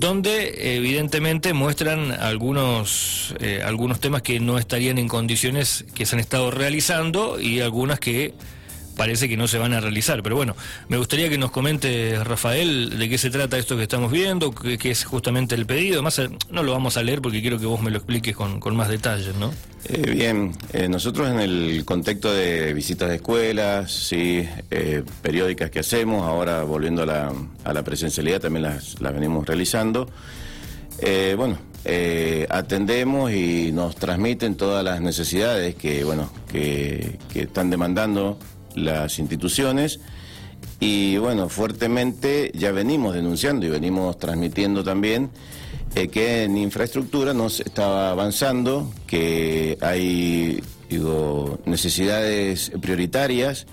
donde evidentemente muestran algunos, eh, algunos temas que no estarían en condiciones que se han estado realizando y algunas que parece que no se van a realizar. Pero bueno, me gustaría que nos comente, Rafael, de qué se trata esto que estamos viendo, qué, es justamente el pedido. Más no lo vamos a leer porque quiero que vos me lo expliques con, más detalles, ¿no? Eh, bien, eh, nosotros en el contexto de visitas de escuelas, sí, eh, periódicas que hacemos, ahora volviendo a la, a la presencialidad también las, las venimos realizando. bueno, atendemos y nos transmiten todas las necesidades que, bueno, que, que están demandando las instituciones y bueno, fuertemente ya venimos denunciando y venimos transmitiendo también eh, que en infraestructura no se estaba avanzando, que hay digo, necesidades prioritarias,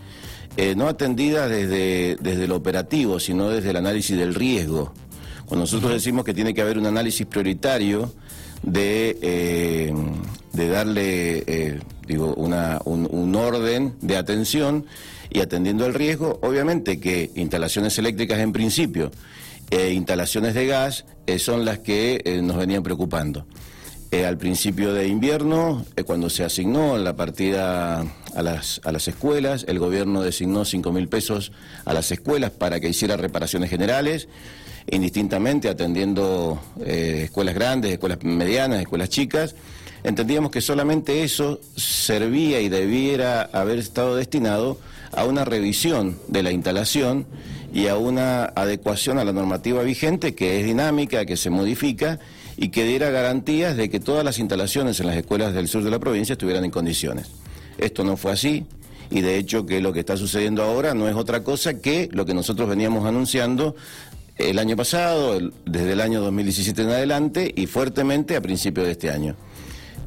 eh, no atendidas desde, desde el operativo, sino desde el análisis del riesgo. Cuando nosotros decimos que tiene que haber un análisis prioritario de, eh, de darle digo, una, un, orden de atención y atendiendo el riesgo, obviamente que instalaciones eléctricas en principio e instalaciones de gas eh, son las que eh, nos venían preocupando. al principio de invierno, cuando se asignó la partida a las, a las escuelas, el gobierno designó 5 mil pesos a las escuelas para que hiciera reparaciones generales, indistintamente atendiendo escuelas grandes, escuelas medianas, escuelas chicas entendíamos que solamente eso servía y debiera haber estado destinado a una revisión de la instalación y a una adecuación a la normativa vigente que es dinámica, que se modifica y que diera garantías de que todas las instalaciones en las escuelas del sur de la provincia estuvieran en condiciones. Esto no fue así y de hecho que lo que está sucediendo ahora no es otra cosa que lo que nosotros veníamos anunciando el año pasado, desde el año 2017 en adelante y fuertemente a principios de este año.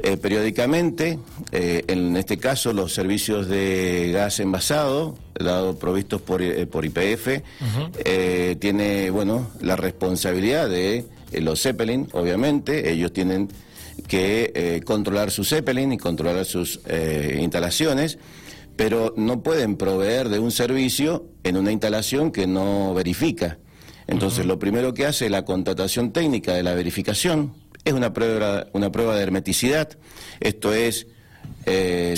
Eh, periódicamente, eh, en este caso los servicios de gas envasado, dado provistos por, eh, por IPF, tiene bueno la responsabilidad de los Zeppelin, obviamente, ellos tienen que controlar su Zeppelin y controlar sus instalaciones, pero no pueden proveer de un servicio en una instalación que no verifica. Entonces, lo primero que hace es la contratación técnica de la verificación, es una prueba, una prueba de hermeticidad. Esto es eh,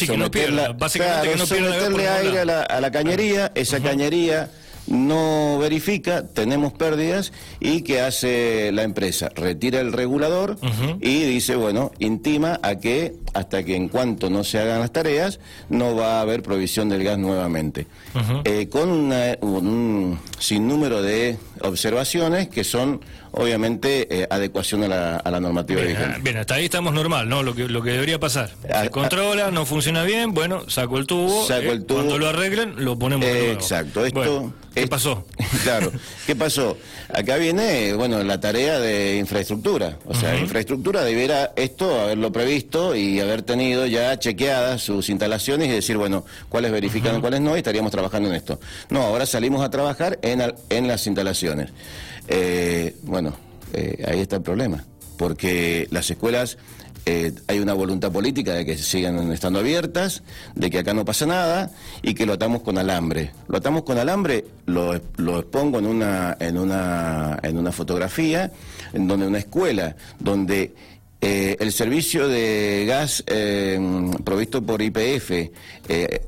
someterle aire a la, a la cañería, esa cañería no verifica, tenemos pérdidas y ¿qué hace la empresa? Retira el regulador y dice, bueno, intima a que hasta que en cuanto no se hagan las tareas no va a haber provisión del gas nuevamente. Eh, con un sinnúmero de observaciones que son obviamente eh, adecuación a la, a la normativa bien, vigente. Bien, hasta ahí estamos normal, ¿no? Lo que, lo que debería pasar. Se controla, no funciona bien, bueno, saco el tubo. Saco el eh, tubo. Cuando lo arreglen, lo ponemos de nuevo. Exacto, esto... ¿Qué pasó? Claro, ¿qué pasó? Acá viene, bueno, la tarea de infraestructura. O sea, infraestructura debiera esto haberlo previsto y haber tenido ya chequeadas sus instalaciones y decir, bueno, cuáles verifican, cuáles no, y estaríamos trabajando en esto. No, ahora salimos a trabajar en, en las instalaciones. Eh, bueno, eh, ahí está el problema, porque las escuelas eh, hay una voluntad política de que sigan estando abiertas, de que acá no pasa nada y que lo atamos con alambre. Lo atamos con alambre, lo, lo expongo en una, en, una, en una fotografía, en donde una escuela, donde eh, el servicio de gas eh, provisto por IPF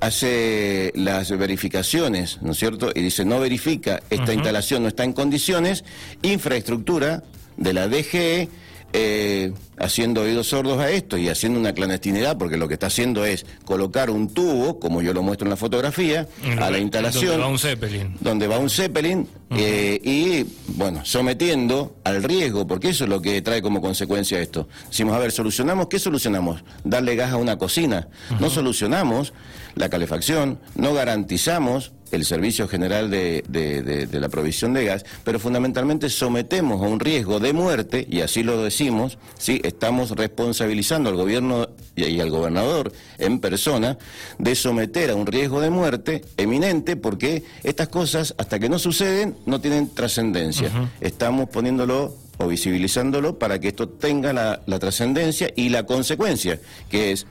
hace las verificaciones, ¿no es cierto? Y dice, no verifica, esta instalación no está en condiciones, infraestructura de la DGE eh, haciendo oídos sordos a esto y haciendo una clandestinidad, porque lo que está haciendo es colocar un tubo, como yo lo muestro en la fotografía, a la instalación. Donde va un Zeppelin. Donde va un Zeppelin eh, y, bueno, sometiendo al riesgo, porque eso es lo que trae como consecuencia esto. Decimos, a ver, ¿solucionamos? ¿Qué solucionamos? Darle gas a una cocina. No solucionamos la calefacción, no garantizamos el Servicio General de, la Provisión de Gas, pero fundamentalmente sometemos a un riesgo de muerte, y así lo decimos, ¿sí? estamos responsabilizando al gobierno y, al gobernador en persona de someter a un riesgo de muerte eminente, porque estas cosas, hasta que no suceden, no tienen trascendencia. Estamos poniéndolo o visibilizándolo para que esto tenga la, la trascendencia y la consecuencia, que es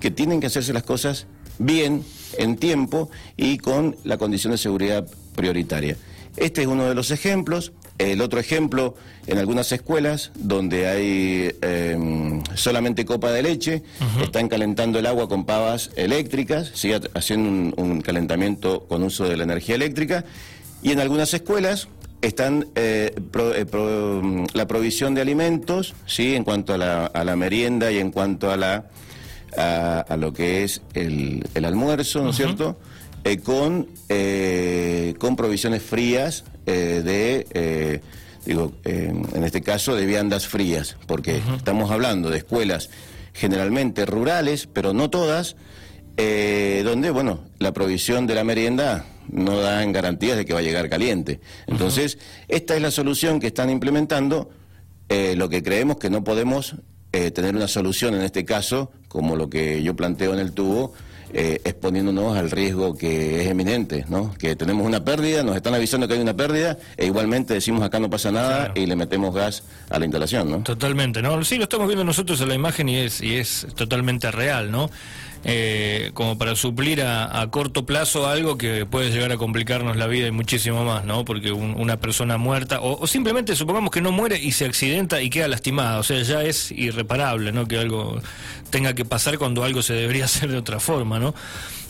que tienen que hacerse las cosas bien, en tiempo y con la condición de seguridad prioritaria. Este es uno de los ejemplos. El otro ejemplo, en algunas escuelas donde hay em, solamente copa de leche, están calentando el agua con pavas eléctricas, sigue haciendo un, calentamiento con uso de la energía eléctrica, y en algunas escuelas están eh, eh, mm, la provisión de alimentos, sí, en cuanto a la, merienda y en cuanto a la a, lo que es el, almuerzo, ¿no es cierto? Eh, con con provisiones frías eh, de, eh, digo, en este caso, de viandas frías, porque estamos hablando de escuelas generalmente rurales, pero no todas, eh, donde, bueno, la provisión de la merienda no dan garantías de que va a llegar caliente. Entonces, esta es la solución que están implementando, lo que creemos que no podemos tener una solución en este caso, como lo que yo planteo en el tubo, eh, exponiéndonos al riesgo que es eminente, ¿no? Que tenemos una pérdida, nos están avisando que hay una pérdida e igualmente decimos acá no pasa nada y le metemos gas a la instalación, ¿no? Totalmente, ¿no? Sí, lo estamos viendo nosotros en la imagen y es, y es totalmente real, ¿no? Eh, como para suplir a, corto plazo algo que puede llegar a complicarnos la vida y muchísimo más, ¿no? Porque una persona muerta, o, simplemente supongamos que no muere y se accidenta y queda lastimada, o sea, ya es irreparable, ¿no? Que algo tenga que pasar cuando algo se debería hacer de otra forma, ¿no?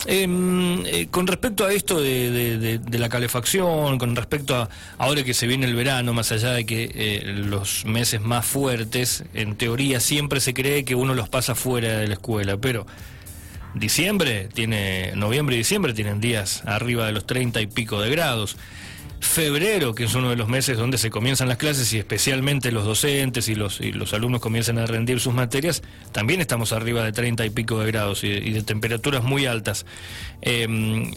Em, eh, con respecto a esto de, la calefacción, con respecto a ahora que se viene el verano, más allá de que eh, los meses más fuertes, en teoría siempre se cree que uno los pasa fuera de la escuela, pero Diciembre tiene, noviembre y diciembre tienen días arriba de los 30 y pico de grados. Febrero, que es uno de los meses donde se comienzan las clases y especialmente los docentes y los, y los alumnos comienzan a rendir sus materias, también estamos arriba de 30 y pico de grados y, de temperaturas muy altas. Em,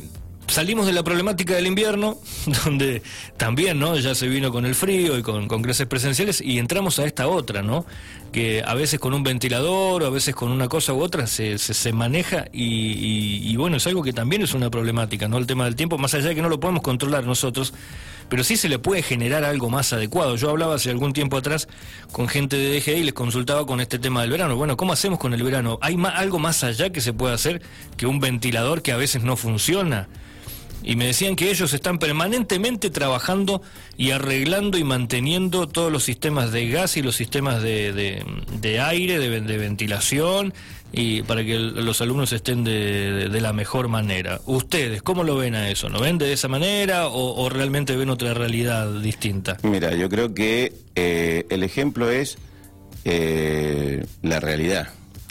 salimos de la problemática del invierno, donde también ¿no? ya se vino con el frío y con, con presenciales, y entramos a esta otra, ¿no? que a veces con un ventilador a veces con una cosa u otra se, se, maneja y, bueno, es algo que también es una problemática, ¿no? El tema del tiempo, más allá de que no lo podemos controlar nosotros, pero sí se le puede generar algo más adecuado. Yo hablaba hace algún tiempo atrás con gente de DGI y les consultaba con este tema del verano. Bueno, ¿cómo hacemos con el verano? ¿Hay algo más allá que se puede hacer que un ventilador que a veces no funciona? Y me decían que ellos están permanentemente trabajando y arreglando y manteniendo todos los sistemas de gas y los sistemas de, de, aire, de, ventilación, y para que los alumnos estén de, la mejor manera. ¿Ustedes cómo lo ven a eso? ¿Lo ven de esa manera o, realmente ven otra realidad distinta? Mira, yo creo que eh, el ejemplo es eh, la realidad.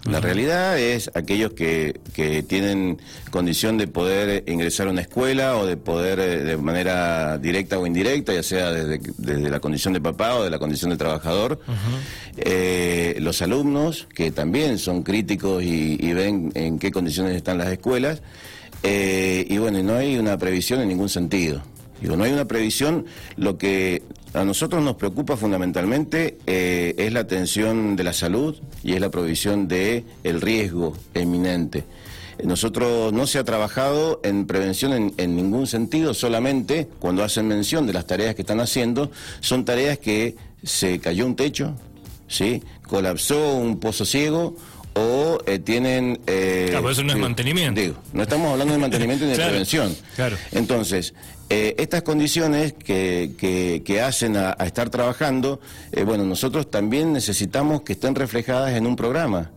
La realidad es aquellos que, que, tienen condición de poder ingresar a una escuela o de poder eh, de manera directa o indirecta, ya sea desde, desde la condición de papá o de la condición de trabajador. Eh, los alumnos, que también son críticos y, ven en qué condiciones están las escuelas. Eh, y bueno, no hay una previsión en ningún sentido. Digo, no hay una previsión. Lo que a nosotros nos preocupa fundamentalmente eh, es la atención de la salud y es la provisión de el riesgo eminente. Nosotros no se ha trabajado en prevención en, en, ningún sentido, solamente cuando hacen mención de las tareas que están haciendo, son tareas que se cayó un techo, ¿sí? colapsó un pozo ciego o eh, tienen... Eh, claro, eso no es mantenimiento. Digo, no estamos hablando de mantenimiento ni de prevención. Claro. Entonces, eh, estas condiciones que, que, hacen a, estar trabajando, bueno, nosotros también necesitamos que estén reflejadas en un programa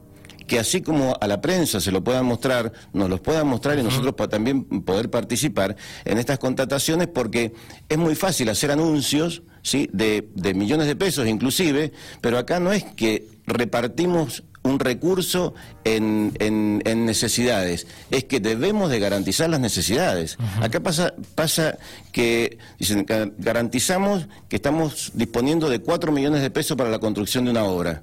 que así como a la prensa se lo puedan mostrar, nos los puedan mostrar y nosotros también poder participar en estas contrataciones porque es muy fácil hacer anuncios ¿sí? de, de millones de pesos inclusive, pero acá no es que repartimos un recurso en, en, necesidades, es que debemos de garantizar las necesidades. Acá pasa, pasa que dicen, garantizamos que estamos disponiendo de 4 millones de pesos para la construcción de una obra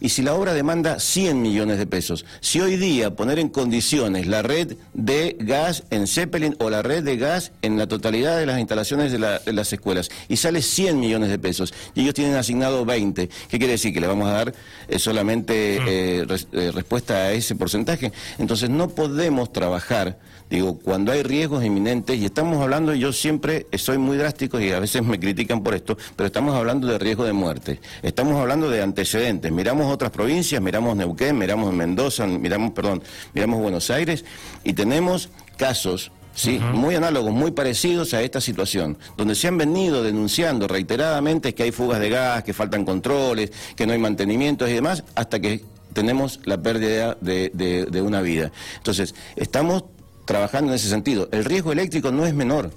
y si la obra demanda 100 millones de pesos, si hoy día poner en condiciones la red de gas en Zeppelin o la red de gas en la totalidad de las instalaciones de, las escuelas y sale 100 millones de pesos y ellos tienen asignado 20, ¿qué quiere decir? Que le vamos a dar eh, solamente mm. eh, eh, respuesta a ese porcentaje. Entonces no podemos trabajar, digo, cuando hay riesgos inminentes y estamos hablando, yo siempre soy muy drástico y a veces me critican por esto, pero estamos hablando de riesgo de muerte, estamos hablando de antecedentes, miramos otras provincias, miramos Neuquén, miramos Mendoza, miramos, perdón, miramos Buenos Aires y tenemos casos ¿sí? muy análogos, muy parecidos a esta situación, donde se han venido denunciando reiteradamente que hay fugas de gas, que faltan controles, que no hay mantenimientos y demás, hasta que tenemos la pérdida de, de una vida. Entonces, estamos trabajando en ese sentido. El riesgo eléctrico no es menor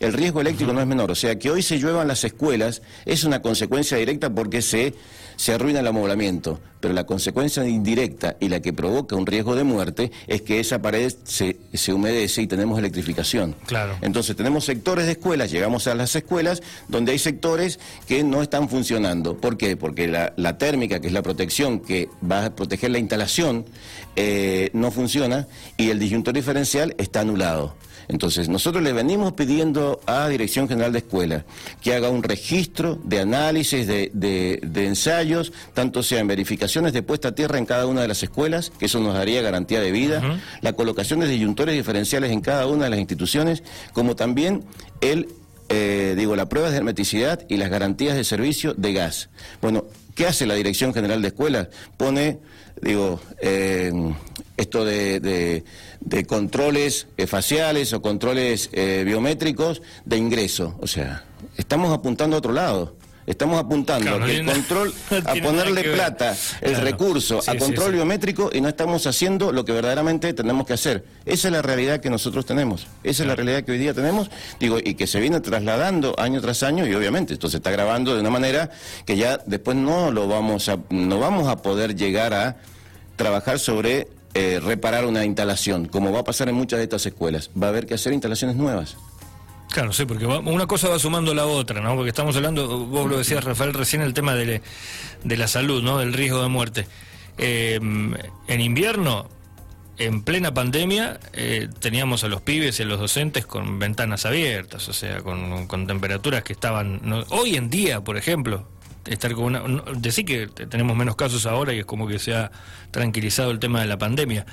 el riesgo eléctrico no es menor. O sea, que hoy se lluevan las escuelas es una consecuencia directa porque se, se arruina el amoblamiento. Pero la consecuencia indirecta y la que provoca un riesgo de muerte es que esa pared se, se humedece y tenemos electrificación. Claro. Entonces tenemos sectores de escuelas, llegamos a las escuelas donde hay sectores que no están funcionando. ¿Por qué? Porque la, térmica, que es la protección que va a proteger la instalación, eh, no funciona y el disyuntor diferencial está anulado. Entonces, nosotros le venimos pidiendo a Dirección General de Escuela que haga un registro de análisis, de, ensayos, tanto sean verificaciones de puesta a tierra en cada una de las escuelas, que eso nos daría garantía de vida, la colocación de disyuntores diferenciales en cada una de las instituciones, como también el eh, digo, las pruebas de hermeticidad y las garantías de servicio de gas. Bueno, ¿qué hace la Dirección General de Escuelas? Pone, digo, eh, esto de, de, controles eh, faciales o controles eh, biométricos de ingreso. O sea, estamos apuntando a otro lado. Estamos apuntando a el control, a ponerle plata, el recurso, a control biométrico y no estamos haciendo lo que verdaderamente tenemos que hacer. Esa es la realidad que nosotros tenemos. Esa es la realidad que hoy día tenemos, digo, y que se viene trasladando año tras año y obviamente esto se está grabando de una manera que ya después no lo vamos a, no vamos a poder llegar a trabajar sobre eh, reparar una instalación, como va a pasar en muchas de estas escuelas. Va a haber que hacer instalaciones nuevas. Claro, sí, porque una cosa va sumando la otra, ¿no? Porque estamos hablando, vos lo decías, Rafael, recién el tema de, la salud, ¿no? Del riesgo de muerte. Eh, en invierno, en plena pandemia, eh, teníamos a los pibes y a los docentes con ventanas abiertas, o sea, con, temperaturas que estaban... hoy en día, por ejemplo, estar con una. decir que tenemos menos casos ahora y es como que se ha tranquilizado el tema de la pandemia.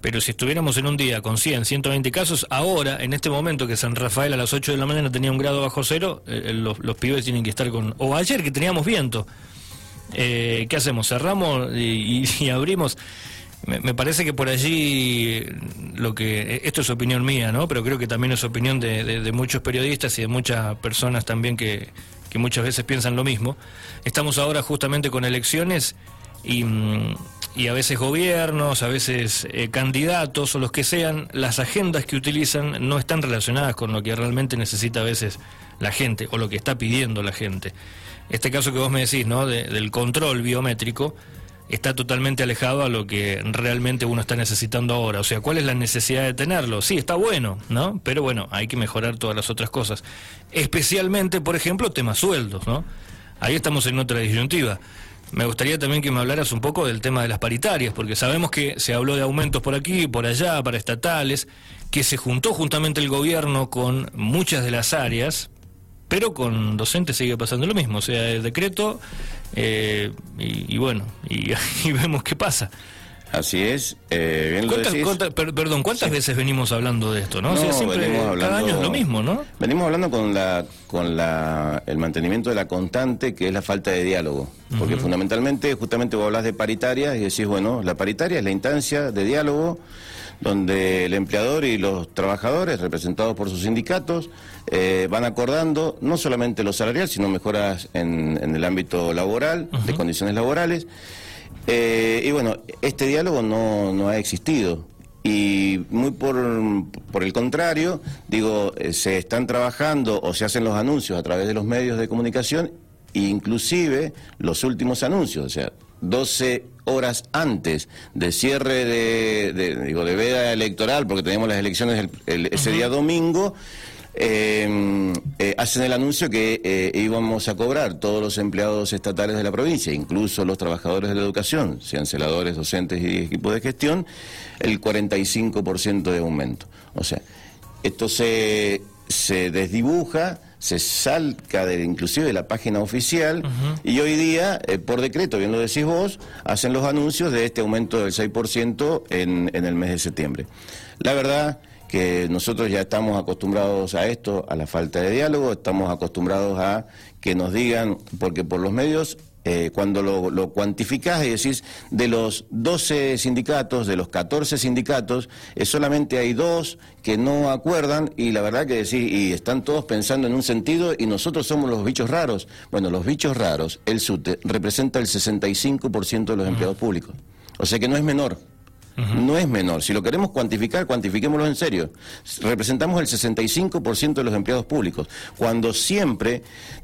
Pero si estuviéramos en un día con 100, 120 casos, ahora, en este momento que San Rafael a las 8 de la mañana tenía un grado bajo cero, eh, eh, los, pibes tienen que estar con. O ayer que teníamos viento. Eh, ¿Qué hacemos? ¿Cerramos y, abrimos? Me, parece que por allí lo que esto es opinión mía, ¿no? Pero creo que también es opinión de muchos periodistas y de muchas personas también que, que muchas veces piensan lo mismo. Estamos ahora justamente con elecciones y, mm, a veces gobiernos, a veces eh, candidatos o los que sean, las agendas que utilizan no están relacionadas con lo que realmente necesita a veces la gente o lo que está pidiendo la gente. Este caso que vos me decís, ¿no? del control biométrico está totalmente alejado a lo que realmente uno está necesitando ahora. O sea, ¿cuál es la necesidad de tenerlo? Sí, está bueno, ¿no? Pero bueno, hay que mejorar todas las otras cosas. Especialmente, por ejemplo, temas sueldos, ¿no? Ahí estamos en otra disyuntiva. Me gustaría también que me hablaras un poco del tema de las paritarias, porque sabemos que se habló de aumentos por aquí, por allá, para estatales, que se juntó justamente el gobierno con muchas de las áreas, pero con docentes sigue pasando lo mismo, o sea, el decreto eh, y, bueno, y, vemos qué pasa. Así es. Eh, perdón, ¿cuántas veces venimos hablando de esto? ¿no? siempre, cada año es lo mismo, ¿no? Venimos hablando con la con la, el mantenimiento de la constante, que es la falta de diálogo. Porque fundamentalmente, justamente vos hablas de paritaria y decís, bueno, la paritaria es la instancia de diálogo donde el empleador y los trabajadores, representados por sus sindicatos, eh, van acordando no solamente lo salarial, sino mejoras en, el ámbito laboral, de condiciones laborales. Eh, y bueno, este diálogo no, no, ha existido. Y muy por, por el contrario, digo, eh, se están trabajando o se hacen los anuncios a través de los medios de comunicación, inclusive los últimos anuncios, o sea, 12 horas antes de cierre de, digo, de veda electoral, porque tenemos las elecciones ese día domingo, em, eh, hacen el anuncio que eh, íbamos a cobrar todos los empleados estatales de la provincia, incluso los trabajadores de la educación, sean celadores, docentes y equipos de gestión, el 45% de aumento. O sea, esto se, se desdibuja se salga de, inclusive de la página oficial y hoy día, eh, por decreto, bien lo decís vos, hacen los anuncios de este aumento del 6% en, en el mes de septiembre. La verdad que nosotros ya estamos acostumbrados a esto, a la falta de diálogo, estamos acostumbrados a que nos digan, porque por los medios eh, cuando lo, lo cuantificás y decís, de los 12 sindicatos, de los 14 sindicatos, eh, solamente hay dos que no acuerdan y la verdad que decís, y están todos pensando en un sentido y nosotros somos los bichos raros. Bueno, los bichos raros, el SUTE, representa el 65% de los empleados públicos. O sea que no es menor. No es menor. Si lo queremos cuantificar, cuantifiquémoslo en serio. Representamos el 65% de los empleados públicos, cuando siempre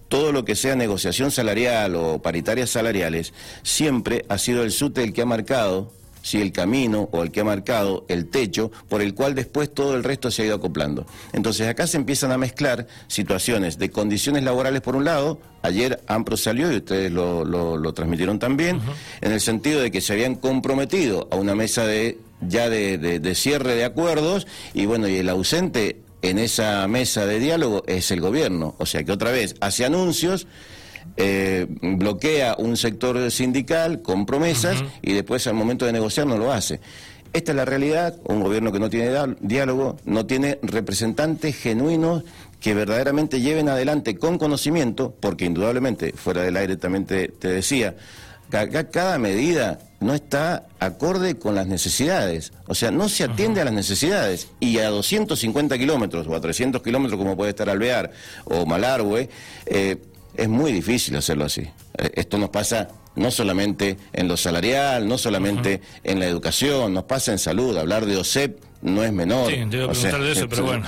todo lo que sea negociación salarial o paritarias salariales, siempre ha sido el SUTE el que ha marcado si el camino o el que ha marcado el techo por el cual después todo el resto se ha ido acoplando. Entonces acá se empiezan a mezclar situaciones de condiciones laborales por un lado, ayer AMPRO salió y ustedes lo, transmitieron también, en el sentido de que se habían comprometido a una mesa de ya de cierre de acuerdos y bueno, y el ausente en esa mesa de diálogo es el gobierno, o sea que otra vez hace anuncios eh, bloquea un sector sindical con promesas y después al momento de negociar no lo hace. Esta es la realidad, un gobierno que no tiene diálogo, no tiene representantes genuinos que verdaderamente lleven adelante con conocimiento, porque indudablemente, fuera del aire también te, decía, cada medida no está acorde con las necesidades. O sea, no se atiende a las necesidades. Y a 250 kilómetros o a 300 kilómetros, como puede estar Alvear o Malargüe, eh, es muy difícil hacerlo así. Eh, esto nos pasa no solamente en lo salarial, no solamente en la educación, nos pasa en salud. Hablar de OSEP no es menor. Sí, te preguntar de eso, pero bueno.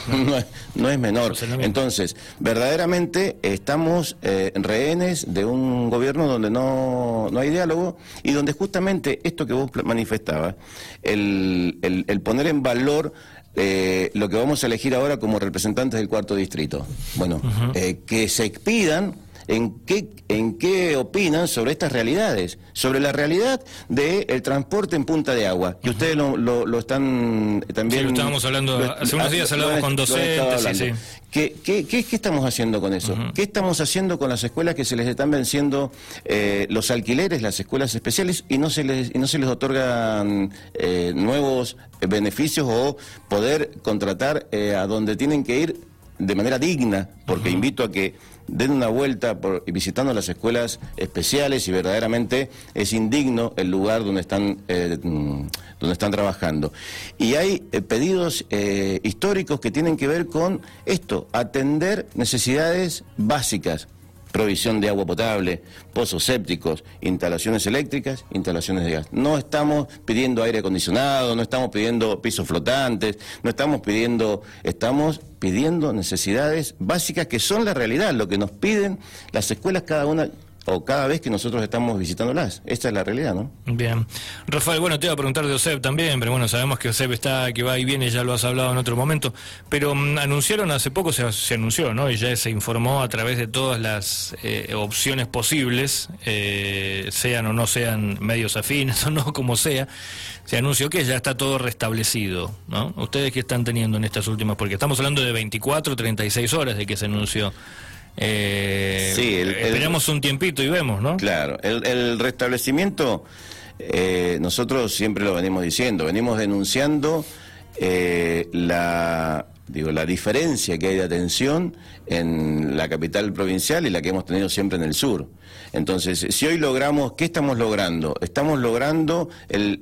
No, es, menor. Entonces, verdaderamente estamos eh, rehenes de un gobierno donde no, no hay diálogo y donde justamente esto que vos manifestabas, el, el, poner en valor eh, lo que vamos a elegir ahora como representantes del cuarto distrito. Bueno, que se expidan en qué, en qué opinan sobre estas realidades, sobre la realidad del transporte en punta de agua, que ustedes lo, lo, están también... Sí, lo estábamos hablando, hace unos días hablamos con docentes, sí, ¿Qué, qué, qué, estamos haciendo con eso? ¿Qué estamos haciendo con las escuelas que se les están venciendo eh, los alquileres, las escuelas especiales, y no se les, y no se les otorgan eh, nuevos beneficios o poder contratar eh, a donde tienen que ir de manera digna? Porque invito a que den una vuelta por, visitando las escuelas especiales y verdaderamente es indigno el lugar donde están, eh, mm, donde están trabajando. Y hay eh, pedidos eh, históricos que tienen que ver con esto, atender necesidades básicas provisión de agua potable, pozos sépticos, instalaciones eléctricas, instalaciones de gas. No estamos pidiendo aire acondicionado, no estamos pidiendo pisos flotantes, no estamos pidiendo, estamos pidiendo necesidades básicas que son la realidad, lo que nos piden las escuelas cada una o cada vez que nosotros estamos visitándolas. Esta es la realidad, ¿no? Bien. Rafael, bueno, te iba a preguntar de OSEP también, pero bueno, sabemos que OSEP está, que va y viene, ya lo has hablado en otro momento, pero mm, anunciaron hace poco, se, anunció, ¿no? Y ya se informó a través de todas las eh, opciones posibles, eh, sean o no sean medios afines o no, como sea, se anunció que ya está todo restablecido, ¿no? ¿Ustedes qué están teniendo en estas últimas? Porque estamos hablando de 24, 36 horas de que se anunció. Eh, sí, esperamos un tiempito y vemos, ¿no? Claro, el, restablecimiento, eh, nosotros siempre lo venimos diciendo, venimos denunciando eh, la, digo, la diferencia que hay de atención en la capital provincial y la que hemos tenido siempre en el sur. Entonces, si hoy logramos, ¿qué estamos logrando? Estamos logrando el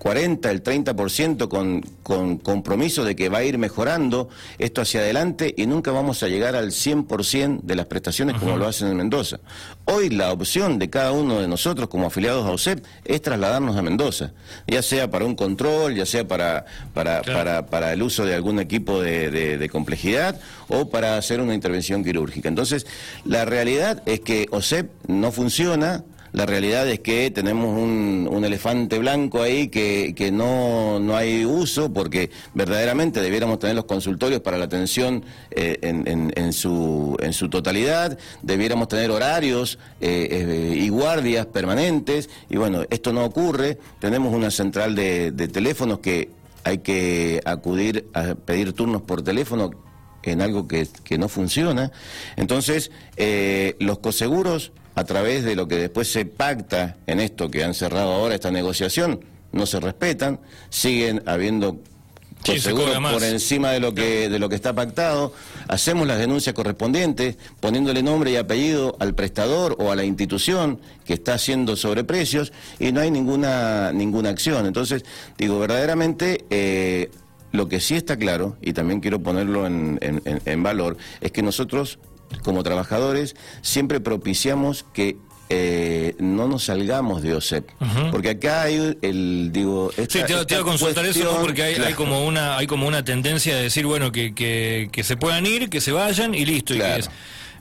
40, el 30% con, con compromiso de que va a ir mejorando esto hacia adelante y nunca vamos a llegar al 100% de las prestaciones como lo hacen en Mendoza. Hoy la opción de cada uno de nosotros como afiliados a OSEP es trasladarnos a Mendoza, ya sea para un control, ya sea para, para, para, para el uso de algún equipo de, de complejidad o para hacer una intervención quirúrgica. Entonces, la realidad es que OSEP no funciona, la realidad es que tenemos un, un elefante blanco ahí que, que no, no, hay uso porque verdaderamente debiéramos tener los consultorios para la atención eh, en, en, su, en su totalidad, debiéramos tener horarios eh, eh, y guardias permanentes. Y bueno, esto no ocurre, tenemos una central de, de teléfonos que hay que acudir a pedir turnos por teléfono en algo que, que no funciona. Entonces, los coseguros a través de lo que después se pacta en esto que han cerrado ahora esta negociación, no se respetan, siguen habiendo seguro por encima de lo que de lo que está pactado, hacemos las denuncias correspondientes, poniéndole nombre y apellido al prestador o a la institución que está haciendo sobreprecios y no hay ninguna ninguna acción. Entonces, digo, verdaderamente eh, lo que sí está claro, y también quiero ponerlo en, en valor, es que nosotros, como trabajadores, siempre propiciamos que eh, no nos salgamos de OSEP. Porque acá hay el, digo... sí, te, voy a consultar eso porque hay, como una hay como una tendencia de decir, bueno, que, que, se puedan ir, que se vayan y listo.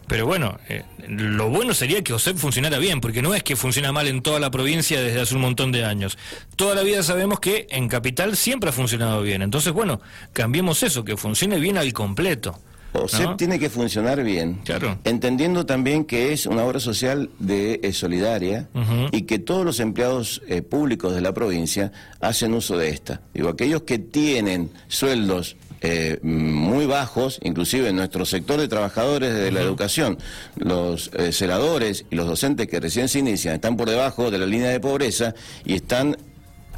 Pero bueno, eh, lo bueno sería que OSEP funcionara bien, porque no es que funciona mal en toda la provincia desde hace un montón de años. Toda la vida sabemos que en Capital siempre ha funcionado bien. Entonces, bueno, cambiemos eso, que funcione bien al completo. OSEP tiene que funcionar bien, entendiendo también que es una obra social de eh, solidaria y que todos los empleados eh, públicos de la provincia hacen uso de esta. Digo, aquellos que tienen sueldos eh, muy bajos, inclusive en nuestro sector de trabajadores de la educación, los celadores y los docentes que recién se inician están por debajo de la línea de pobreza y están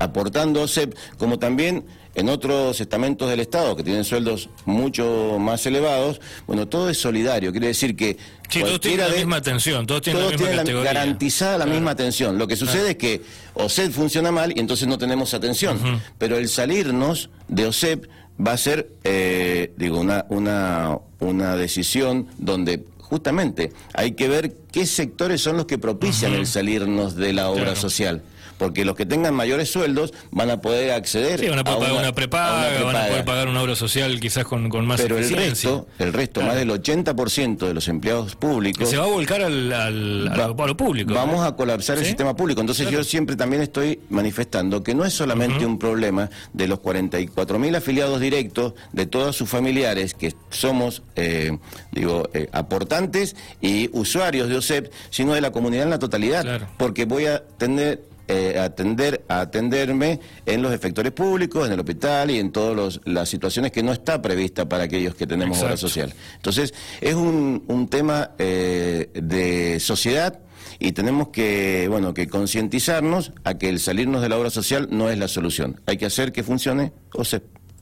aportando OSEP, como también en otros estamentos del Estado que tienen sueldos mucho más elevados, bueno, todo es solidario, quiere decir que... Sí, todos tienen la misma atención, todos tienen la misma garantizada la misma atención. Lo que sucede es que OSEP funciona mal y entonces no tenemos atención, pero el salirnos de OSEP va a ser, eh, digo, una, una, una decisión donde justamente hay que ver qué sectores son los que propician el salirnos de la obra social porque los que tengan mayores sueldos van a poder acceder sí, van a poder pagar una, prepaga, van a poder pagar una obra social quizás con, con más Pero el resto, el resto más del 80% de los empleados públicos... se va a volcar al, al, a lo público. Vamos a colapsar el sistema público. Entonces yo siempre también estoy manifestando que no es solamente un problema de los 44.000 afiliados directos, de todos sus familiares, que somos, eh, digo, eh, aportantes y usuarios de OSEP, sino de la comunidad en la totalidad. Porque voy a tener eh, atender, a atenderme en los efectores públicos, en el hospital y en todas las situaciones que no está prevista para aquellos que tenemos obra social. Entonces, es un, un tema eh, de sociedad y tenemos que, bueno, que concientizarnos a que el salirnos de la obra social no es la solución. Hay que hacer que funcione OSEP.